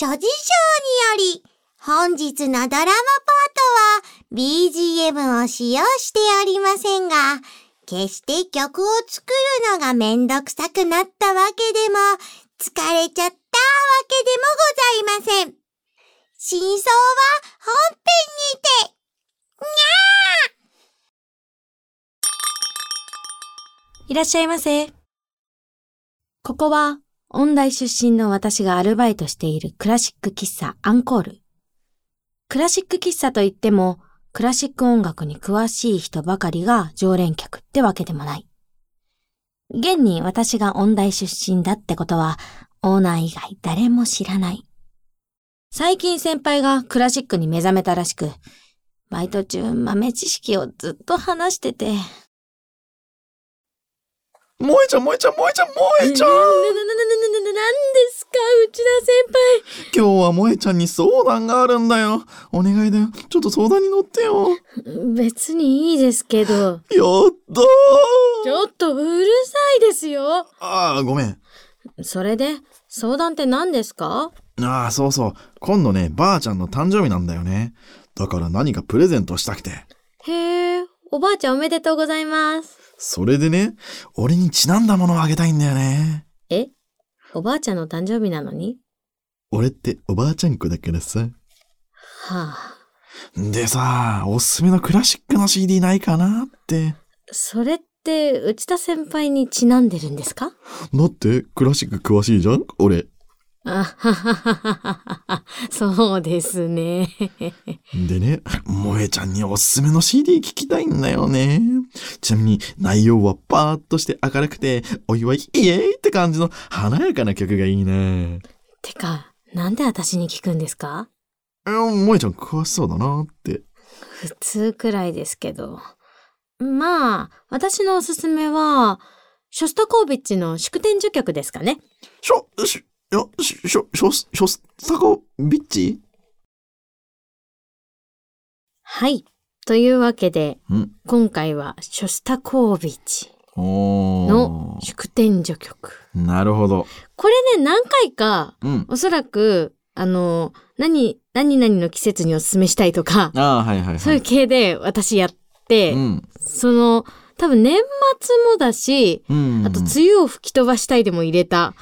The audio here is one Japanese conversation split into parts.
諸事情により、本日のドラマパートは BGM を使用しておりませんが、決して曲を作るのがめんどくさくなったわけでも、疲れちゃったわけでもございません。真相は本編にて、にゃーいらっしゃいませここは音大出身の私がアルバイトしているクラシック喫茶アンコール。クラシック喫茶といっても、クラシック音楽に詳しい人ばかりが常連客ってわけでもない。現に私が音大出身だってことは、オーナー以外誰も知らない。最近先輩がクラシックに目覚めたらしく、バイト中豆知識をずっと話してて。萌えちゃん、萌えちゃん、萌えちゃん、萌えちゃんな、な、な、な、な、な、なんですか内田先今日は萌えちゃんに相談があるんだよ。お願いだよ。ちょっと相談に乗ってよ。輩。別にいいですけど。やったーちょっとうるさいですよ。ああ、ごめん。それで、相談って何ですか？ああ、そうそう。今度ね、ばあちゃんの誕生日なんだよね。だから何かプレゼントしたくて。へえ、おばあちゃんおめでとうございます。それでね、俺にちなんだものをあげたいんだよね。え？おばあちゃんの誕生日なのに？俺っておばあちゃん子だからさ。はあ。でさ、おすすめのクラシックの CD ないかなって。それって、内田先輩にちなんでるんですか？だって、クラシック詳しいじゃん？俺。あははははは。そうですね。でね、萌えちゃんにおすすめの CD 聞きたいんだよね。ちなみに内容はパーッとして明るくて、お祝いイエーイって感じの華やかな曲がいいね。てか、なんで私に聞くんですか？え萌えちゃん詳しそうだなって。普通くらいですけど。まあ、私のおすすめは、ショスタコービッチの祝典序曲ですかね。しょ、し、よ、し、しょ、しょ、しょ、スタコビッチ？はい。というわけで、うん。今回はショスタコービッチ。の祝典序曲。なるほど。これね、何回か、うん。おそらく、あの、何、何々の季節におすすめしたいとか、はいはいはい。そういう系で私やって、うん。その、多分年末もだし、うん。あと梅雨を吹き飛ばしたいでも入れた。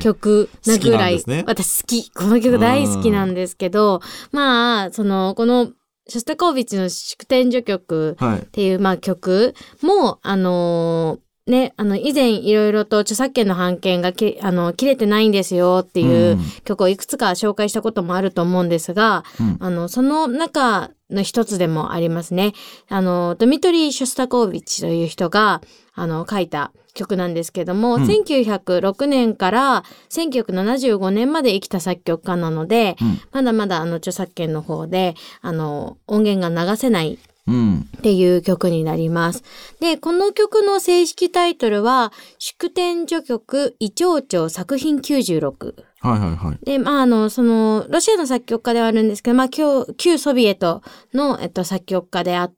曲なぐらい、ね私好き。この曲大好きなんですけど、まあ、その、この、ショスタコービッチの祝典序曲はい。っていう、まあ曲も、あのーね、あの、以前いろいろと著作権の版権がき、あの、切れてないんですよっていううん。曲をいくつか紹介したこともあると思うんですが、うん。あの、その中の一つでもありますね。あの、ドミトリー・ショスタコービッチという人が、あの、書いた曲なんですけども、うん。1906年から1975年まで生きた作曲家なので、うん。まだまだあの著作権の方で、あの、音源が流せないうん。っていう曲になります。で、この曲の正式タイトルは、祝典序曲、異長調作品96。はいはいはい。で、まあ、あの、その、ロシアの作曲家ではあるんですけど、まあ、旧旧ソビエトの、えっと、作曲家であって、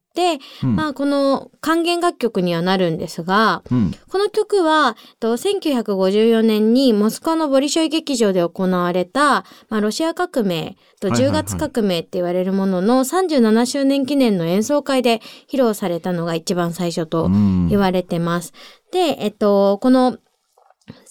うんまあ、この管弦楽曲にはなるんですが、うん。この曲は、えっと1954年にモスクワのボリショイ劇場で行われた、まあ、ロシア革命と10はいはいはい月革命って言われるものの37周年記念の演奏会で披露されたのが一番最初とうん言われてます。で、えっと、この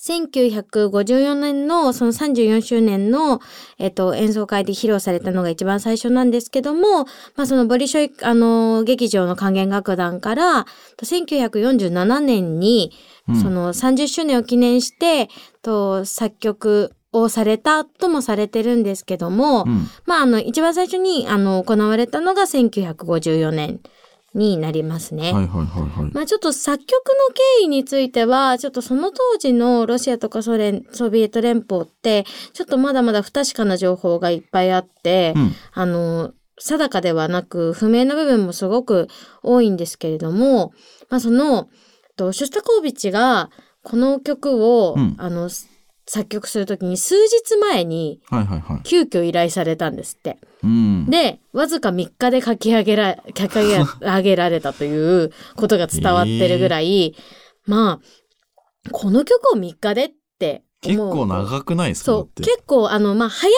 1954年のその34周年の、えっと、演奏会で披露されたのが一番最初なんですけども、まあそのボリショイ、あの、劇場の管弦楽団から、1947年に、うんその30周年を記念して、と作曲をされたともされてるんですけども、うん。まああの、一番最初にあの、行われたのが1954年になりますね。はいはいはいはい。まあちょっと作曲の経緯については、ちょっとその当時のロシアとかソ連、ソビエト連邦って、ちょっとまだまだ不確かな情報がいっぱいあって、うん。あの、定かではなく、不明な部分もすごく多いんですけれども、まあその、とショスタコービッチがこの曲を、うんあの、作曲するときに数日前にはいはいはい。急遽依頼されたんですって。うん。で、わずか3日で書き上げら、書き上げられたということが伝わってるぐらい、まあ、この曲を3日でって結構長くないですか？そう、結構、あの、まあ、早めに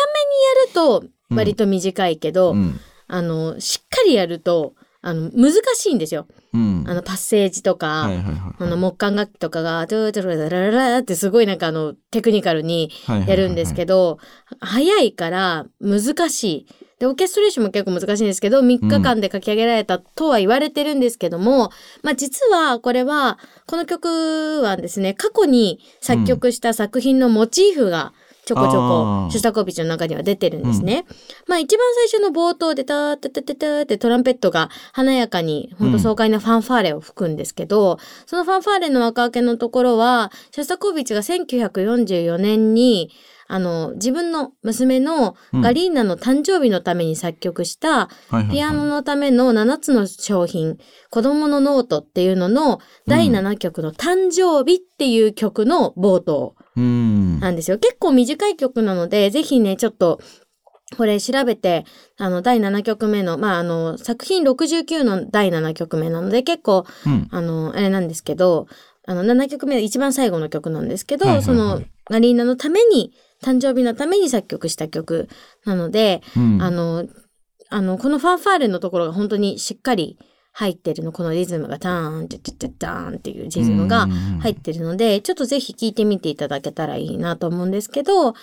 やると割と短いけど、うん。あの、しっかりやると、あの、難しいんですよ。うん。あの、パッセージとか、はいはいはい。あの、木管楽器とかが、ドゥードゥルダラララってすごいなんかあの、テクニカルにやるんですけど。ど、早いから難しい。で、オーケストレーションも結構難しいんですけど、3日間で書き上げられたとは言われてるんですけども、まあ実はこれは、この曲はですね、過去に作曲した作品のモチーフがちょこちょこ、ショスタコービッチの中には出てるんですね。まあ一番最初の冒頭でタータタタタってトランペットが華やかに、ほんと爽快なファンファーレを吹くんですけど、そのファンファーレの若明けのところは、ショスタコービッチが1944年に、あの、自分の娘のガリーナの誕生日のために作曲した、ピアノのための7つの商品、子供のノートっていうのの第7曲の誕生日っていう曲の冒頭うん。なんですよ。結構短い曲なので、ぜひね、ちょっと、これ調べて、あの、第7曲目の、まあ、あの、作品69の第7曲目なので、結構、うん。あの、あれなんですけど、あの、7曲目、一番最後の曲なんですけど、その、ガリーナのために、誕生日のために作曲した曲なので、うん。あの、あの、このファンファーレのところが本当にしっかり入ってるの、このリズムがターン、テテテターンっていうリズムが入ってるので、ちょっとぜひ聴いてみていただけたらいいなと思うんですけど、ま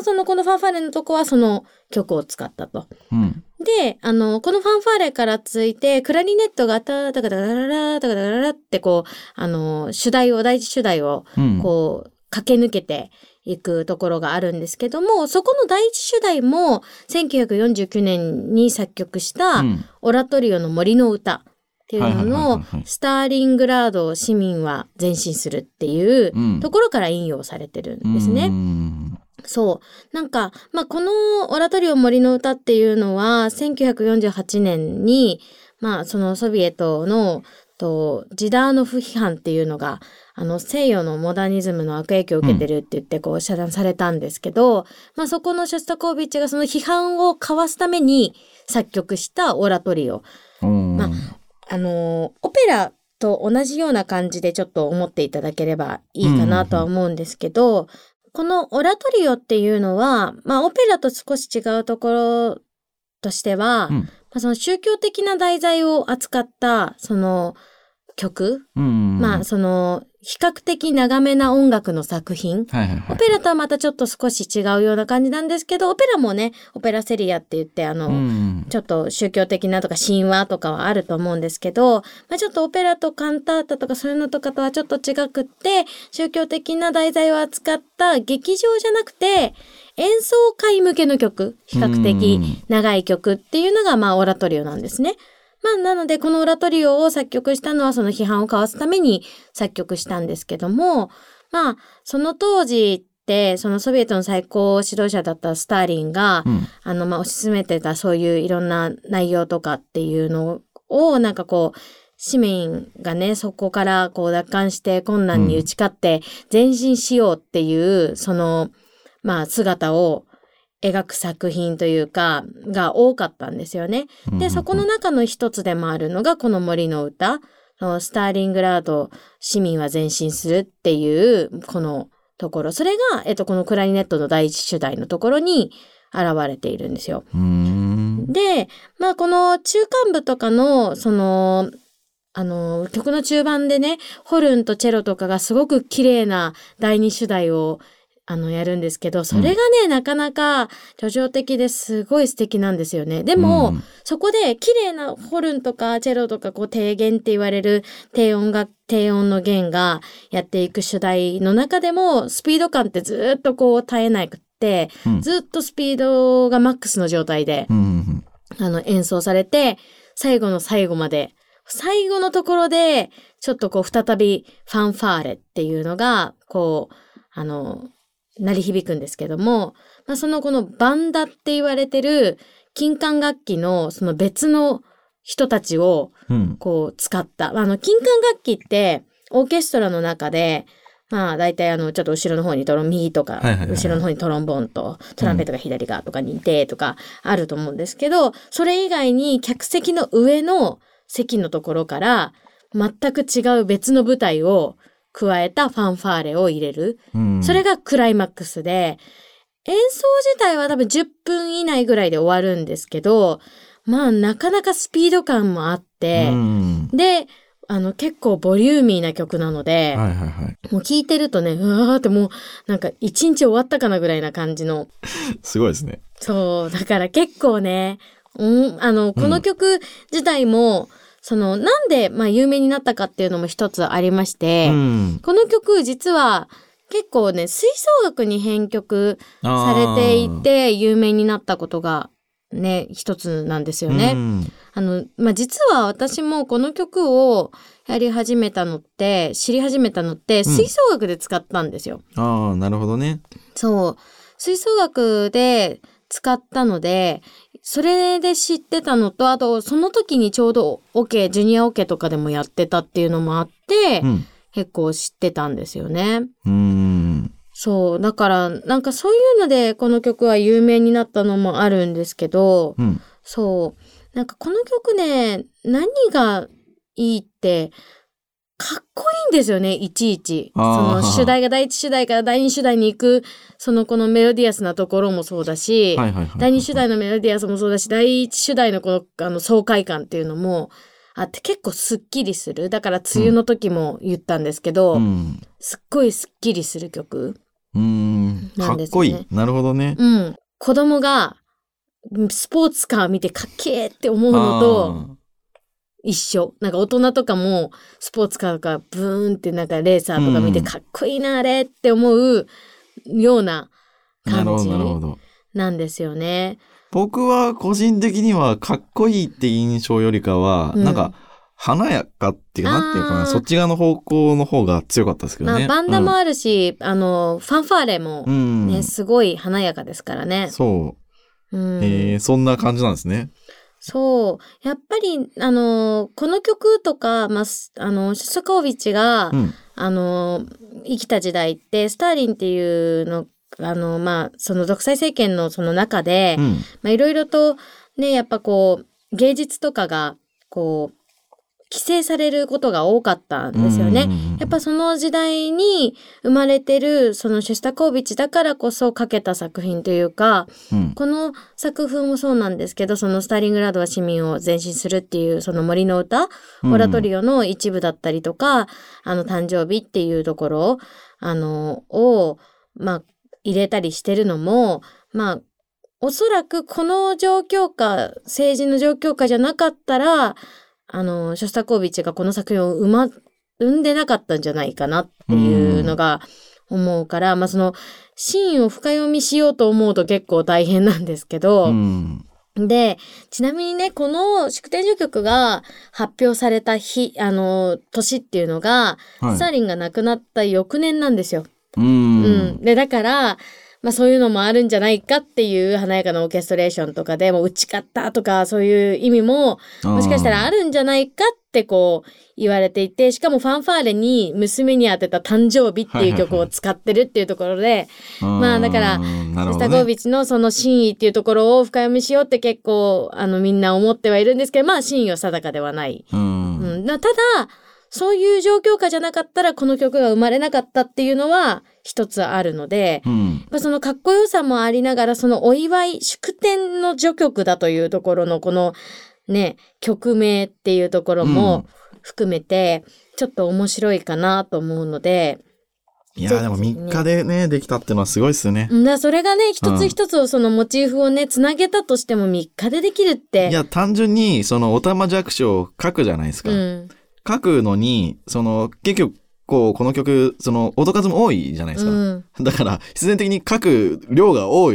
あそのこのファンファーレのとこはその曲を使ったと。うん。で、あの、このファンファーレからついて、クラリネットがタタカタカタララタカタカタラってこう、あの、主題を、第一主題をうん。こう、駆け抜けていくところがあるんですけども、そこの第一主題も、1949年に作曲した、うんオラトリオの森の歌っていうののスターリングラード市民は前進するっていううんところから引用されてるんですね。うんそう。なんか、まあ、このオラトリオ森の歌っていうのは、1948年に、まあ、そのソビエトの、と、ジダーノフ批判っていうのが、あの、西洋のモダニズムの悪影響を受けてるって言って、こう、遮断されたんですけど、まあ、そこのショスタコービッチがその批判をかわすために作曲したオラトリオ。うん。まあの、オペラと同じような感じでちょっと思っていただければいいかなとは思うんですけど、このオラトリオっていうのは、まあオペラと少し違うところとしては、うんまあ、その宗教的な題材を扱ったその曲、うん。まあその比較的長めな音楽の作品、はいはいはい。オペラとはまたちょっと少し違うような感じなんですけど、オペラもね、オペラセリアって言って、あの、うん。ちょっと宗教的なとか神話とかはあると思うんですけど、まあ、ちょっとオペラとカンタータとかそういうのとかとはちょっと違くって、宗教的な題材を扱った劇場じゃなくて、演奏会向けの曲、比較的長い曲っていうのがまあオラトリオなんですね。まあなのでこのオラトリオを作曲したのはその批判をかわすために作曲したんですけども、まあその当時ってそのソビエトの最高指導者だったスターリンが、うん。あの、まあ、推し進めてたそういういろんな内容とかっていうのを、なんかこう、市民がね、そこからこう奪還して困難に打ち勝って前進しようっていう、その、まあ、姿を描く作品というか、が多かったんですよね。で、そこの中の一つでもあるのが、この森の歌。スターリングラード市民は前進するっていう、このところ。それが、えっと、このクラリネットの第一主題のところに現れているんですよ。うん。で、まあ、この中間部とかの、その、あの、曲の中盤でね、ホルンとチェロとかがすごく綺麗な第二主題を、あの、やるんですけど、それがね、なかなか叙情的ですごい素敵なんですよね。でも、うんそこで綺麗なホルンとかチェロとかこう低弦って言われる低音が、低音の弦がやっていく主題の中でもスピード感ってずっとこう絶えなくって、うんずっとスピードがマックスの状態で、うん。あの演奏されて、最後の最後まで最後のところで、ちょっとこう再びファンファーレっていうのが、こう、あの、鳴り響くんですけども、まあ、そのこのバンダって言われてる金管楽器のその別の人たちをうん。こう使った。あの、金管楽器ってオーケストラの中で、まあ大体あの、ちょっと後ろの方にトロン、右とか、後ろの方にトロンボーンと、トランペットが左側とかにいてとかあると思うんですけど、それ以外に客席の上の席のところから全く違う別の舞台を加えたファンファーレを入れる。うん。それがクライマックスで、演奏自体は多分10分以内ぐらいで終わるんですけど、まあなかなかスピード感もあって、うん。で、あの結構ボリューミーな曲なので、はいはいはい。もう聴いてるとね、うわーってもうなんか一日終わったかなぐらいな感じの。すごいですね。そう、だから結構ね、うん、あの、この曲自体も、そのなんでまあ有名になったかっていうのも一つありまして、うん。この曲実は結構ね、吹奏楽に編曲されていて有名になったことがね、一つなんですよね。うんあの、まあ、実は私もこの曲をやり始めたのって、知り始めたのって、吹奏楽で使ったんですよ。ああ、なるほどね。そう。吹奏楽で使ったので、それで知ってたのと、あと、その時にちょうどオケ、ジュニアオケとかでもやってたっていうのもあって、うん。結構知ってたんですよね。うん。そう。だから、なんかそういうので、この曲は有名になったのもあるんですけど、うん。そう。なんかこの曲ね、何がいいって、かっこいいんですよね、いちいち。その主題が第一主題から第二主題に行く、そのこのメロディアスなところもそうだし。第二主題のメロディアスもそうだし、第一主題のこのあの爽快感っていうのもあって結構スッキリする。だから梅雨の時も言ったんですけど、うん。すっごいスッキリする曲。うん。なんですかっこいい。なるほどね。うん。子供がスポーツカー見てかっけーって思うのと、一緒。なんか大人とかもスポーツカーとかブーンってなんかレーサーとか見てうんかっこいいなあれって思うような感じなんですよね。僕は個人的にはかっこいいって印象よりかは、うんなんか華やかっていうか、なんていうかな、そっち側の方向の方が強かったですけどね。まあバンダもあるし、あの、ファンファーレもうん。ね、うんすごい華やかですからね。そうう。ん。えー、そんな感じなんですね。そう。やっぱり、あの、この曲とか、まあ、すあの、ショコービッチが、うん。あの、生きた時代って、スターリンっていうの、あの、まあ、その独裁政権のその中で、うん。まあ、いろいろとね、やっぱこう、芸術とかが、こう、規制されることが多かったんですよね。うんやっぱその時代に生まれてる、そのショスタコービッチだからこそ書けた作品というか、うん。この作風もそうなんですけど、そのスターリングラードは市民を前進するっていう、その森の歌、うんオラトリオの一部だったりとか、あの、誕生日っていうところ、あの、を、まあ、入れたりしてるのも、まあ、おそらくこの状況下、政治の状況下じゃなかったら、あの、ショスタコービッチがこの作品を生ま、生んでなかったんじゃないかなっていうのが思うから、まあその、シーンを深読みしようと思うと結構大変なんですけど、うん。で、ちなみにね、この祝典序曲が発表された日、あの、年っていうのが、はいスターリンが亡くなった翌年なんですよ。ううん。ん。で、だから、まあそういうのもあるんじゃないかっていう華やかなオーケストレーションとかでもう打ち勝ったとかそういう意味ももしかしたらあるんじゃないかってこう言われていて、しかもファンファーレに娘に当てた誕生日っていう曲を使ってるっていうところで、まあだから。スタコービッチのその真意っていうところを深読みしようって結構あのみんな思ってはいるんですけど、まあ真意は定かではない。う。うんん、だただ、そういう状況下じゃなかったらこの曲が生まれなかったっていうのは一つあるので、うん。まあ、そのかっこよさもありながら、そのお祝い、祝典の序曲だというところのこのね、曲名っていうところも含めて、ちょっと面白いかなと思うので、いや、でも3日でね、できたっていうのはすごいっすよね。うんだそれがね、一つ一つをそのモチーフをね、つなげたとしても3日でできるって。いや、単純に、その、おたまじゃくしを書くじゃないですか。うん。書くのに、その、結局、こう、この曲、その、音数も多いじゃないですか。うん。だから、必然的に書く量が多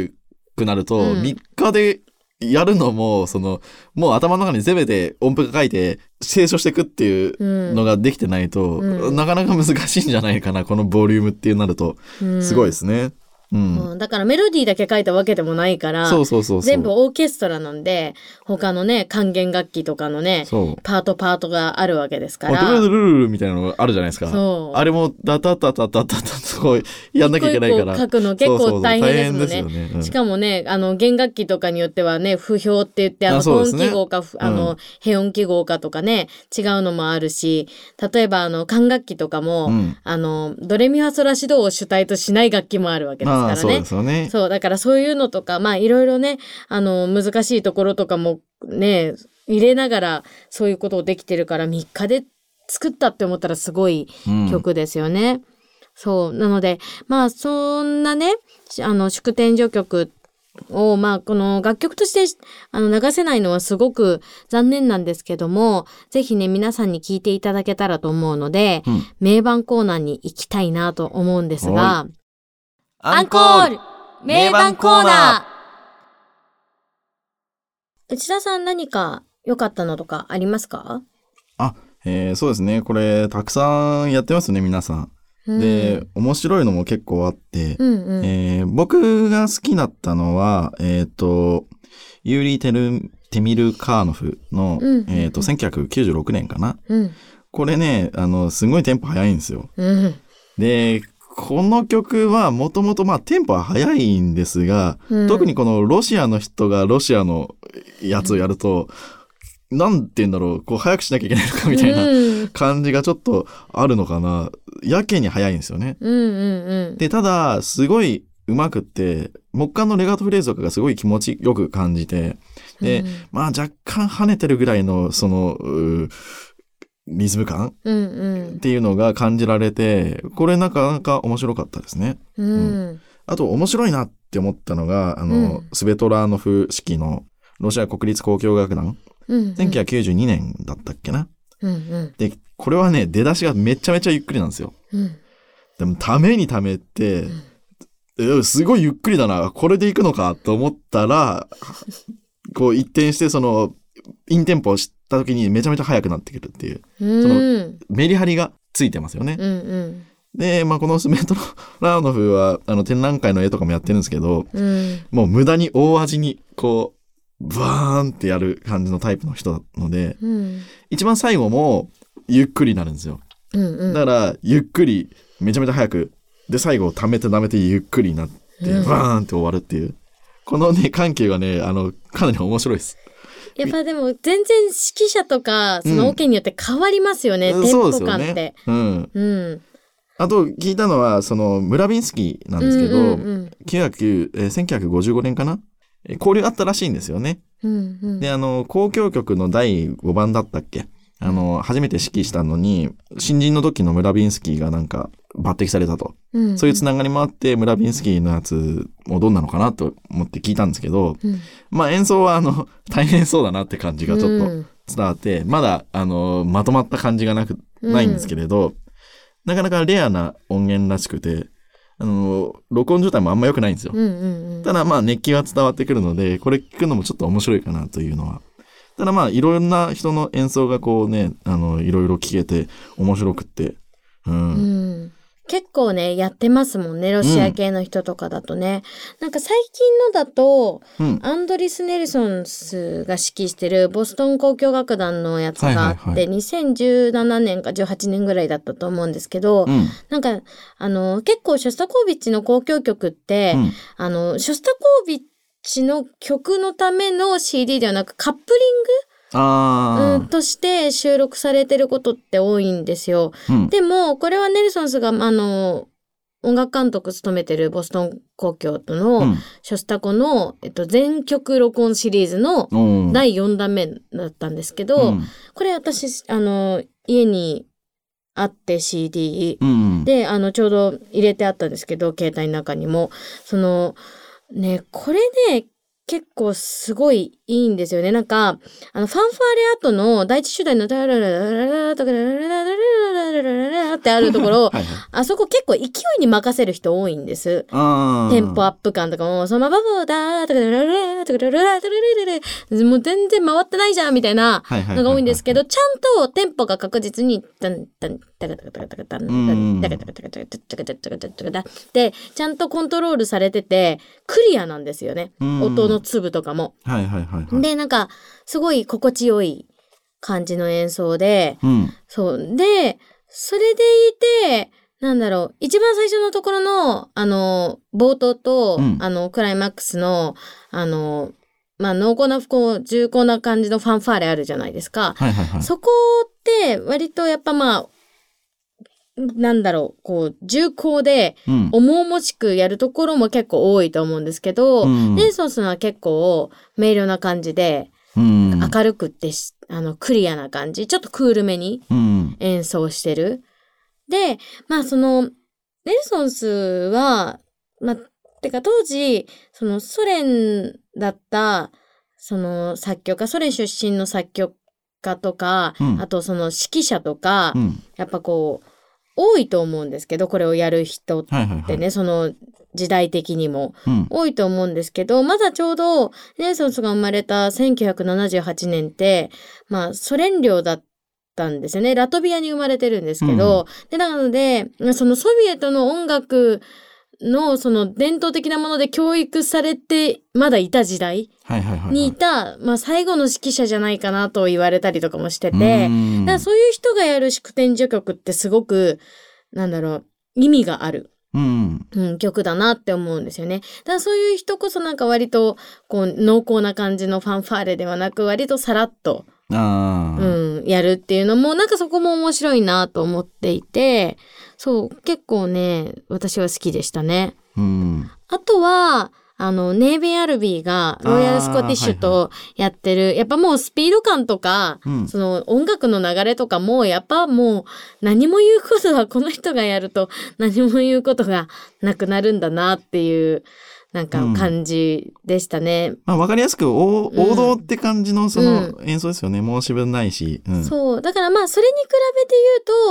くなると、うん3日でやるのも、その、もう頭の中に全て音符が書いて、清書していくっていううんのができてないと、うんなかなか難しいんじゃないかな、このボリュームっていうなると。すごいですね。うん。うんだからメロディーだけ書いたわけでもないから、そうそうそう。全部オーケストラなんで、他のね、管弦楽器とかのね。パートパートがあるわけですかまあら。ドゥルルルルみたいなのがあるじゃないですか。そう。あれも、ダタタタタタタとやんなきゃいけないから。書くの結構大変ですもんね。ね。うんしかもね、あの、弦楽器とかによってはね、不評って言って、あの、ト音あそうですね記号か、ふあうの、平音記号かとかね、違うのもあるし、例えば、あの、管楽器とかも、うんあの、ドレミファソラシドを主体としない楽器もあるわけですからねまあそうで。すよね。そう、だからそういうのとか、まあいろいろね、あの、難しいところとかもね、入れながらそういうことをできてるから3日で作ったって思ったらすごいうん曲ですよね。そう。なので、まあそんなね、あの、祝典序曲を、まあこの楽曲としてあの流せないのはすごく残念なんですけども、ぜひね、皆さんに聞いていただけたらと思うので、うん名盤コーナーに行きたいなと思うんですが、アンコール名盤コーナ内田さん何か良かったのとかありますか？あ、えーそうですね。これ、たくさんやってますね、皆さん。で、面白いのも結構あって、うんうん。えー僕が好きだったのは、えっ、と、ユーリー・テル・テミル・カーノフの、うんうんうんえっ、と、1996年かな。うん。これね、あの、すごいテンポ早いんですよ。うん。で、この曲はもともとまあテンポは速いんですが、うん特にこのロシアの人がロシアのやつをやると、なんて言うんだろう、こう早くしなきゃいけないのかみたいなうん感じがちょっとあるのかな。やけに速いんですよね。うんうんで、ただ、すごい上手くって、木管のレガートフレーズとかがすごい気持ちよく感じて、で、まあ若干跳ねてるぐらいの、その、リズム感？うんうん。っていうのが感じられて、これなかなか面白かったですね。うん。うん。あと面白いなって思ったのが、あの、うん。スベトラーノフ式のロシア国立交響楽団、うん1992年だったっけな。うんうん。で、これはね、出だしがめちゃめちゃゆっくりなんですよ。うん。でも、ためにためて、えすごいゆっくりだな、これで行くのかと思ったら、こう一転してその、インテンポを知った時にめちゃめちゃ速くなってくるっていう、うん。メリハリがついてますよね。うんうん。で、まあ、このスメト ラーノフは、あの、展覧会の絵とかもやってるんですけど、うん。もう無駄に大味に、こう、バーンってやる感じのタイプの人なので、うん。一番最後も、ゆっくりになるんですよ。うんうん。だから、ゆっくり、めちゃめちゃ早く、で、最後、溜めて溜めてゆっくりになって、うん。バーンって終わるっていう。このね、緩急がね、あの、かなり面白いです。やっぱでも全然指揮者とかそのオケによって変わりますよね、うんテンポ感ってね。。うん。うんあと、聞いたのは、その、ムラビンスキーなんですけど、うんうん900えー1955年かな？えー交流あったらしいんですよね。うんうんで、あの、交響曲の第5番だったっけ？あの、初めて指揮したのに、新人の時のムラビンスキーがなんか抜擢されたと。うんそういうつながりもあって、ムラビンスキーのやつもどんなのかなと思って聞いたんですけど、うんまあ演奏はあの、大変そうだなって感じがちょっとうん伝わって、まだあの、まとまった感じがなく、ないんですけれど、なかなかレアな音源らしくて、あの、録音状態もあんま良くないんですよ。うんうんうんただまあ熱気は伝わってくるので、これ聞くのもちょっと面白いかなというのは。ただまあいろんな人の演奏がこうね、あの、いろいろ聞けて面白くって。うん。うん結構ね、やってますもんね、ロシア系の人とかだとね。なんか最近のだと、うん。アンドリス・ネルソンスが指揮してるボストン交響楽団のやつがあって、はいはいは2017年か18年ぐらいだったと思うんですけど、うん。なんか、あの、結構ショスタコービッチの交響曲って、うんあの、ショスタコービッチの曲のための CD ではなくカップリング、あうんとして収録されてることって多いんですよ。あ。うん。でも、これはネルソンスが、あの、音楽監督務めてるボストン交響との、うんショスタコの、えっと、全曲録音シリーズのうん。第4弾目だったんですけど、うんこれ私、あの、家にあって CD、うん。で、あの、ちょうど入れてあったんですけど、携帯の中にも。その、ね、これね、結構すごいいいんですよね。なんか、あの、ファンファーレ後の第一主題のタラララララララララララララララララってあるところ、はいはい。あそこ結構勢いに任せる人多いんです。テンポアップ感とかも、そのままだーとか、ルルルーとか、ルルルーとか、ルルルルもう全然回ってないじゃんみたいなのが多いんですけど、ちゃんとテンポが確実に、タンタン、タカタカタカタカタン、うんタカタカタカタカタタカタタカタタカタって、ちゃんとコントロールされてて、クリアなんですよね。音の粒とかも。はいはいはいはい。で、なんか、すごい心地よい感じの演奏で、うん。そう。で、それでいて、なんだろう、一番最初のところの、あの、冒頭と、うんあの、クライマックスの、あの、まあ、濃厚な、こう、重厚な感じのファンファーレあるじゃないですか。はいはいはい。そこって、割とやっぱまあ、なんだろう、こう、重厚で、うん。重々しくやるところも結構多いと思うんですけど、うんネンソンスのは結構、明瞭な感じで、うん。明るくってし、あの、クリアな感じ、ちょっとクールめにうん。演奏してる。で、まあその、ネルソンスは、まあ、てか当時、そのソ連だった、その作曲家、ソ連出身の作曲家とか、うんあとその指揮者とか、うん。やっぱこう、多いと思うんですけど、これをやる人っはいはいはい。てね、その時代的にも。うん。多いと思うんですけど、まだちょうどネルソンスが生まれた1978年って、まあソ連領だったんですよね。ラトビアに生まれてるんですけど、で、なので、そのソビエトの音楽のその伝統的なもので教育されてまだいた時代。にいた、まあ最後の指揮者じゃないかなと言われたりとかもしてて、うんだからそういう人がやる祝典序曲ってすごく、なんだろう、意味がある。うん。うん、曲だなって思うんですよね。だからそういう人こそなんか割とこう濃厚な感じのファンファーレではなく割とさらっと。うん、やるっていうのもなんかそこも面白いなと思っていて、そう、結構ね、私は好きでしたね。うん。あとは、あの、ネイビー・アルビーがロイヤル・スコティッシュとやってる、やっぱもうスピード感とか、うん。その音楽の流れとかも、やっぱもう何も言うことはこの人がやると何も言うことがなくなるんだなっていう、なんかうん感じでしたね。まあわかりやすく王道って感じのその演奏ですよね。申し分ないし。うん。そう。だからまあ、それに比べて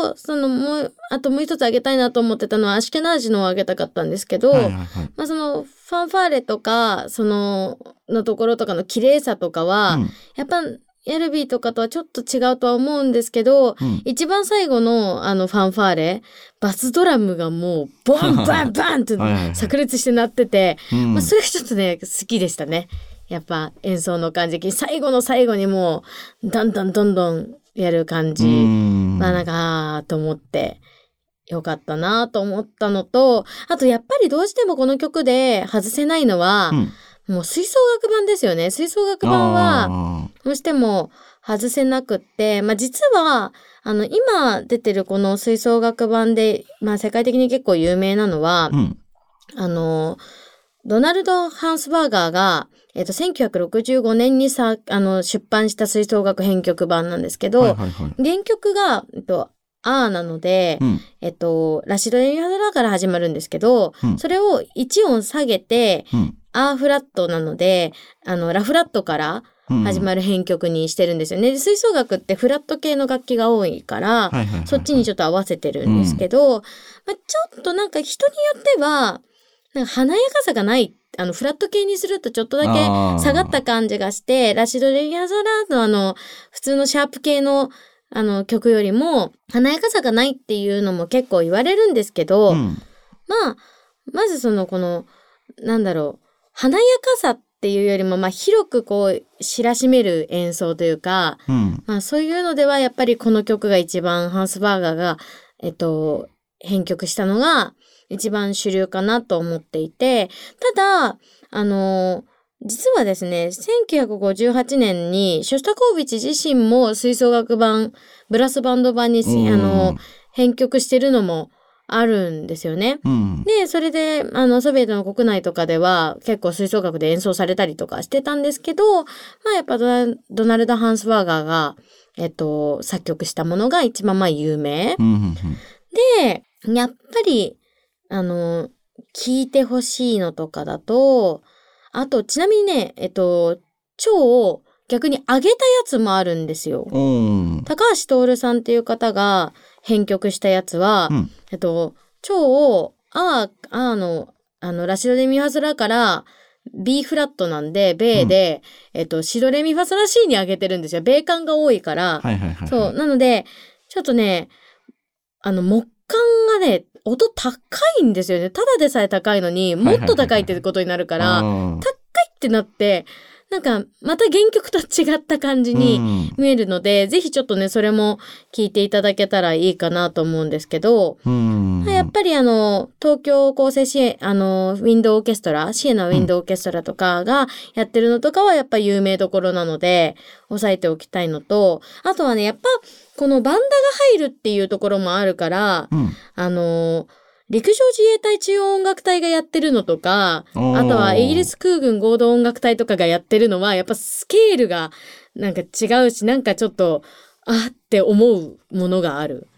言うと、そのもう、あともう一つあげたいなと思ってたのは、アシュケナージのをあげたかったんですけど、はいはいはい。まあその、ファンファーレとか、その、のところとかの綺麗さとかは、うんやっぱ、ヤルビーとかとはちょっと違うとは思うんですけど、うん。一番最後のあのファンファーレ、バスドラムがもう、ボンバンバンってはいはいはい炸裂して鳴ってて、うんまあそれがちょっとね、好きでしたね。やっぱ演奏の感じ。最後の最後にもう、どんどんどんどんやる感じ。うんまあなんか、と思って、よかったなと思ったのと、あとやっぱりどうしてもこの曲で外せないのは、うんもう吹奏楽版ですよね。吹奏楽版は、あどうしても外せなくって、まあ実は、あの、今出てるこの吹奏楽版で、まあ世界的に結構有名なのはー、うん。あの、ドナルド・ハンスバーガーが、えっと、1965年にさ、あの、出版した吹奏楽編曲版なんですけど、はいはいはい。原曲が、えっと、アーなので、うん。えっと、ラシド・エミハドラから始まるんですけど、うんそれを1音下げて、うん。アーフラットなので、あの、ラフラットからうん始まる編曲にしてるんですよね。で吹奏楽ってフラット系の楽器が多いから、はいはいはいはいそっちにちょっと合わせてるんですけど、まあ、ちょっとなんか人によっては、なんか華やかさがない、あの、フラット系にするとちょっとだけ下がった感じがして、ラシド・レイヤーザラーのあの、普通のシャープ系のあの曲よりも華やかさがないっていうのも結構言われるんですけど、うん。まあ、まずそのこの、なんだろう、華やかさっていうよりも、まあ広くこう、知らしめる演奏というか、うん。まあそういうのではやっぱりこの曲が一番ハンスバーガーが、えっと、編曲したのが一番主流かなと思っていて、ただ、あの、実はですね、1958年にショスタコービッチ自身も吹奏楽版、ブラスバンド版にせ、あの、編曲してるのもあるんですよね。うん。で、それで、あの、ソビエトの国内とかでは結構吹奏楽で演奏されたりとかしてたんですけど、まあやっぱドナルド・ハンスバーガーが、えっと、作曲したものが一番まあ有名。うん。うん。で、やっぱり、あの、聴いてほしいのとかだと、あと、ちなみにね、えっと、超逆に上げたやつもあるんですよ。うん。高橋徹さんっていう方が編曲したやつは、うんえっと、超を、あー、あーの、あの、ラシドレミファソラから B フラットなんで、米で、えっと、シドレミファソラ C に上げてるんですよ。米感が多いから。はいはいはい。そう。なので、ちょっとね、あの、木管がね、音高いんですよね。ただでさえ高いのに、もっと高いってことになるから、っうんてなって、なんか、また原曲と違った感じに見えるので、ぜひちょっとね、それも聞いていただけたらいいかなと思うんですけど、うん。やっぱりあの、東京構成支援、あの、ウィンドウオーケストラ、シエナウィンドウオーケストラとかがやってるのとかはやっぱ有名どころなので、押さえておきたいのと、あとはね、やっぱ、このバンダが入るっていうところもあるから、うん。あの、陸上自衛隊中央音楽隊がやってるのとか、あとはイギリス空軍合同音楽隊とかがやってるのは、やっぱスケールがなんか違うし、なんかちょっと、あって思うものがある。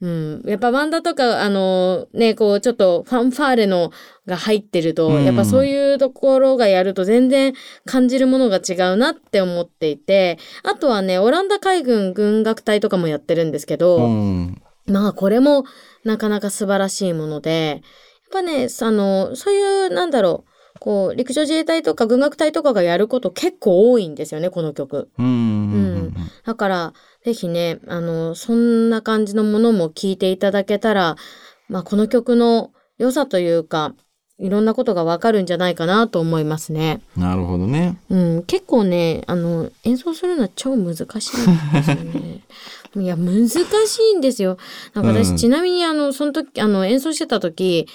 うん。やっぱバンダとか、あの、ね、こう、ちょっとファンファーレのが入ってると、うんやっぱそういうところがやると全然感じるものが違うなって思っていて、あとはね、オランダ海軍軍楽隊とかもやってるんですけど、うん。まあこれもなかなか素晴らしいもので、やっぱね、あの、そういう、なんだろう、こう、陸上自衛隊とか軍楽隊とかがやること結構多いんですよね、この曲。うん。うん。だから、ぜひね、あの、そんな感じのものも聞いていただけたら、まあこの曲の良さというか、いろんなことがわかるんじゃないかなと思いますね。なるほどね。うん、結構ね、あの、演奏するのは超難しいんですよね。いや、難しいんですよ。なんか私、うんちなみにあの、その時、あの、演奏してた時、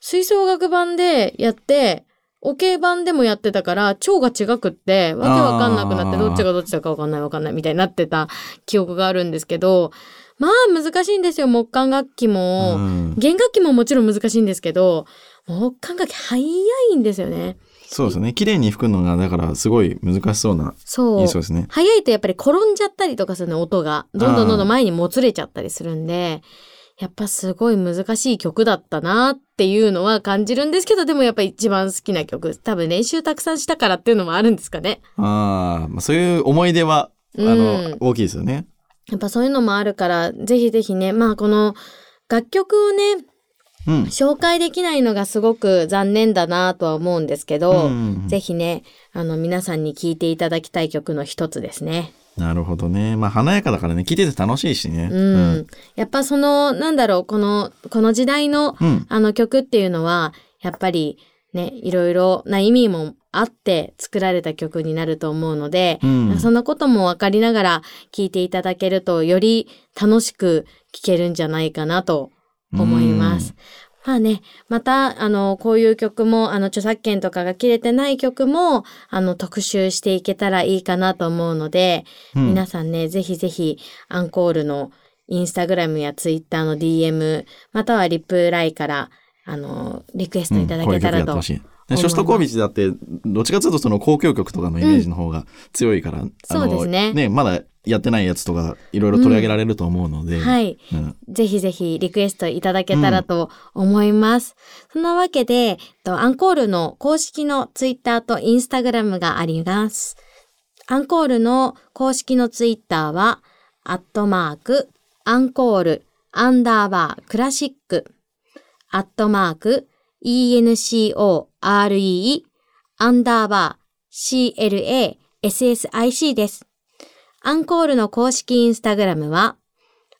吹奏楽版でやって、オケ版でもやってたから、超が違くって、わけわかんなくなって、どっちがどっちだかわかんないわかんないみたいになってた記憶があるんですけど、まあ難しいんですよ、木管楽器も。うん弦楽器ももちろん難しいんですけど、木管楽器早いんですよね。そうですね。綺麗に吹くのが、だからすごい難しそうなそう。印象ですね。早いとやっぱり転んじゃったりとかするの、音が。どんどんどんどん前にもつれちゃったりするんで、やっぱすごい難しい曲だったなっていうのは感じるんですけど、でもやっぱ一番好きな曲。多分練習たくさんしたからっていうのもあるんですかね。ああそういう思い出は、あの、うん大きいですよね。やっぱそういうのもあるから、ぜひぜひね、まあこの楽曲をね、うん。紹介できないのがすごく残念だなとは思うんですけど、うんぜひね、あの皆さんに聴いていただきたい曲の一つですね。なるほどね。まあ華やかだからね、聞いてて楽しいしね。うん。やっぱその、なんだろう、この、この時代の、うん。あの曲っていうのは、やっぱりね、いろいろな意味もあって作られた曲になると思うので、うんそんなことも分かりながら聴いていただけると、より楽しく聴けるんじゃないかなと思います。まあね、また、あの、こういう曲も、あの、著作権とかが切れてない曲も、あの、特集していけたらいいかなと思うので、うん皆さんね、ぜひぜひ、アンコールのインスタグラムやツイッターの DM、またはリプライから、あの、リクエストいただけたらと。うん。でショストコービッチだって、どっちかというとその交響曲とかのイメージの方が強いから、あのそうですねまだやってないやつとか、いろいろ取り上げられると思うので。はい。うんぜひぜひリクエストいただけたらと思います。そんなわけで、えっとアンコールの公式のツイッターとインスタグラムがあります。アンコールの公式のツイッターは、アットマーク、アンコール、アンダーバー、クラシック、アットマーク、ENCORE、アンダーバー、CLASSIC です。アンコールの公式インスタグラムは、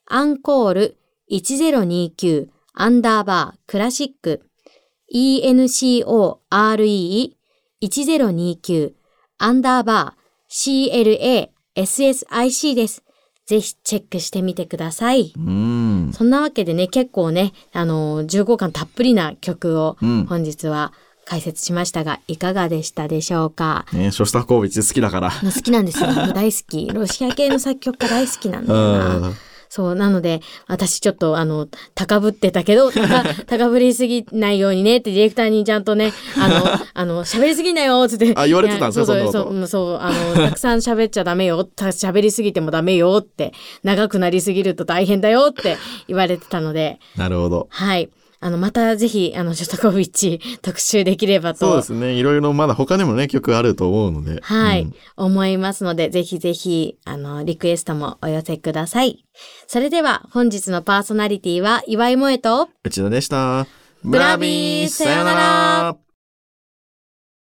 アンコール1029アンダーバークラシック ENCORE1029 アンダーバー CLASSIC です。ぜひチェックしてみてください。うん。そんなわけでね、結構ね、あの、15巻たっぷりな曲をうん本日は解説しましたが、いかがでしたでしょうか？ね、ショスタコービッチ好きだから。好きなんですよ。大好き。ロシア系の作曲家大好きなんだよな。うんそう、なので、私ちょっと、あの、高ぶってたけど、高 高ぶりすぎないようにねってディレクターにちゃんとね、あの、あの、喋りすぎないよ、つって。あ言われてたんですかそんなことそうそう、うんそう、あの、たくさん喋っちゃダメよ、た喋りすぎてもダメよって、長くなりすぎると大変だよって言われてたので、なるほど。はい。あの、またぜひ、あの、ショスタコービッチ 特集できればと。そうですね。いろいろまだ他にもね、曲あると思うので。はい、うん思いますので、ぜひぜひ、あの、リクエストもお寄せください。それでは、本日のパーソナリティは、岩井萌と、内田でした。ブラビーさよなら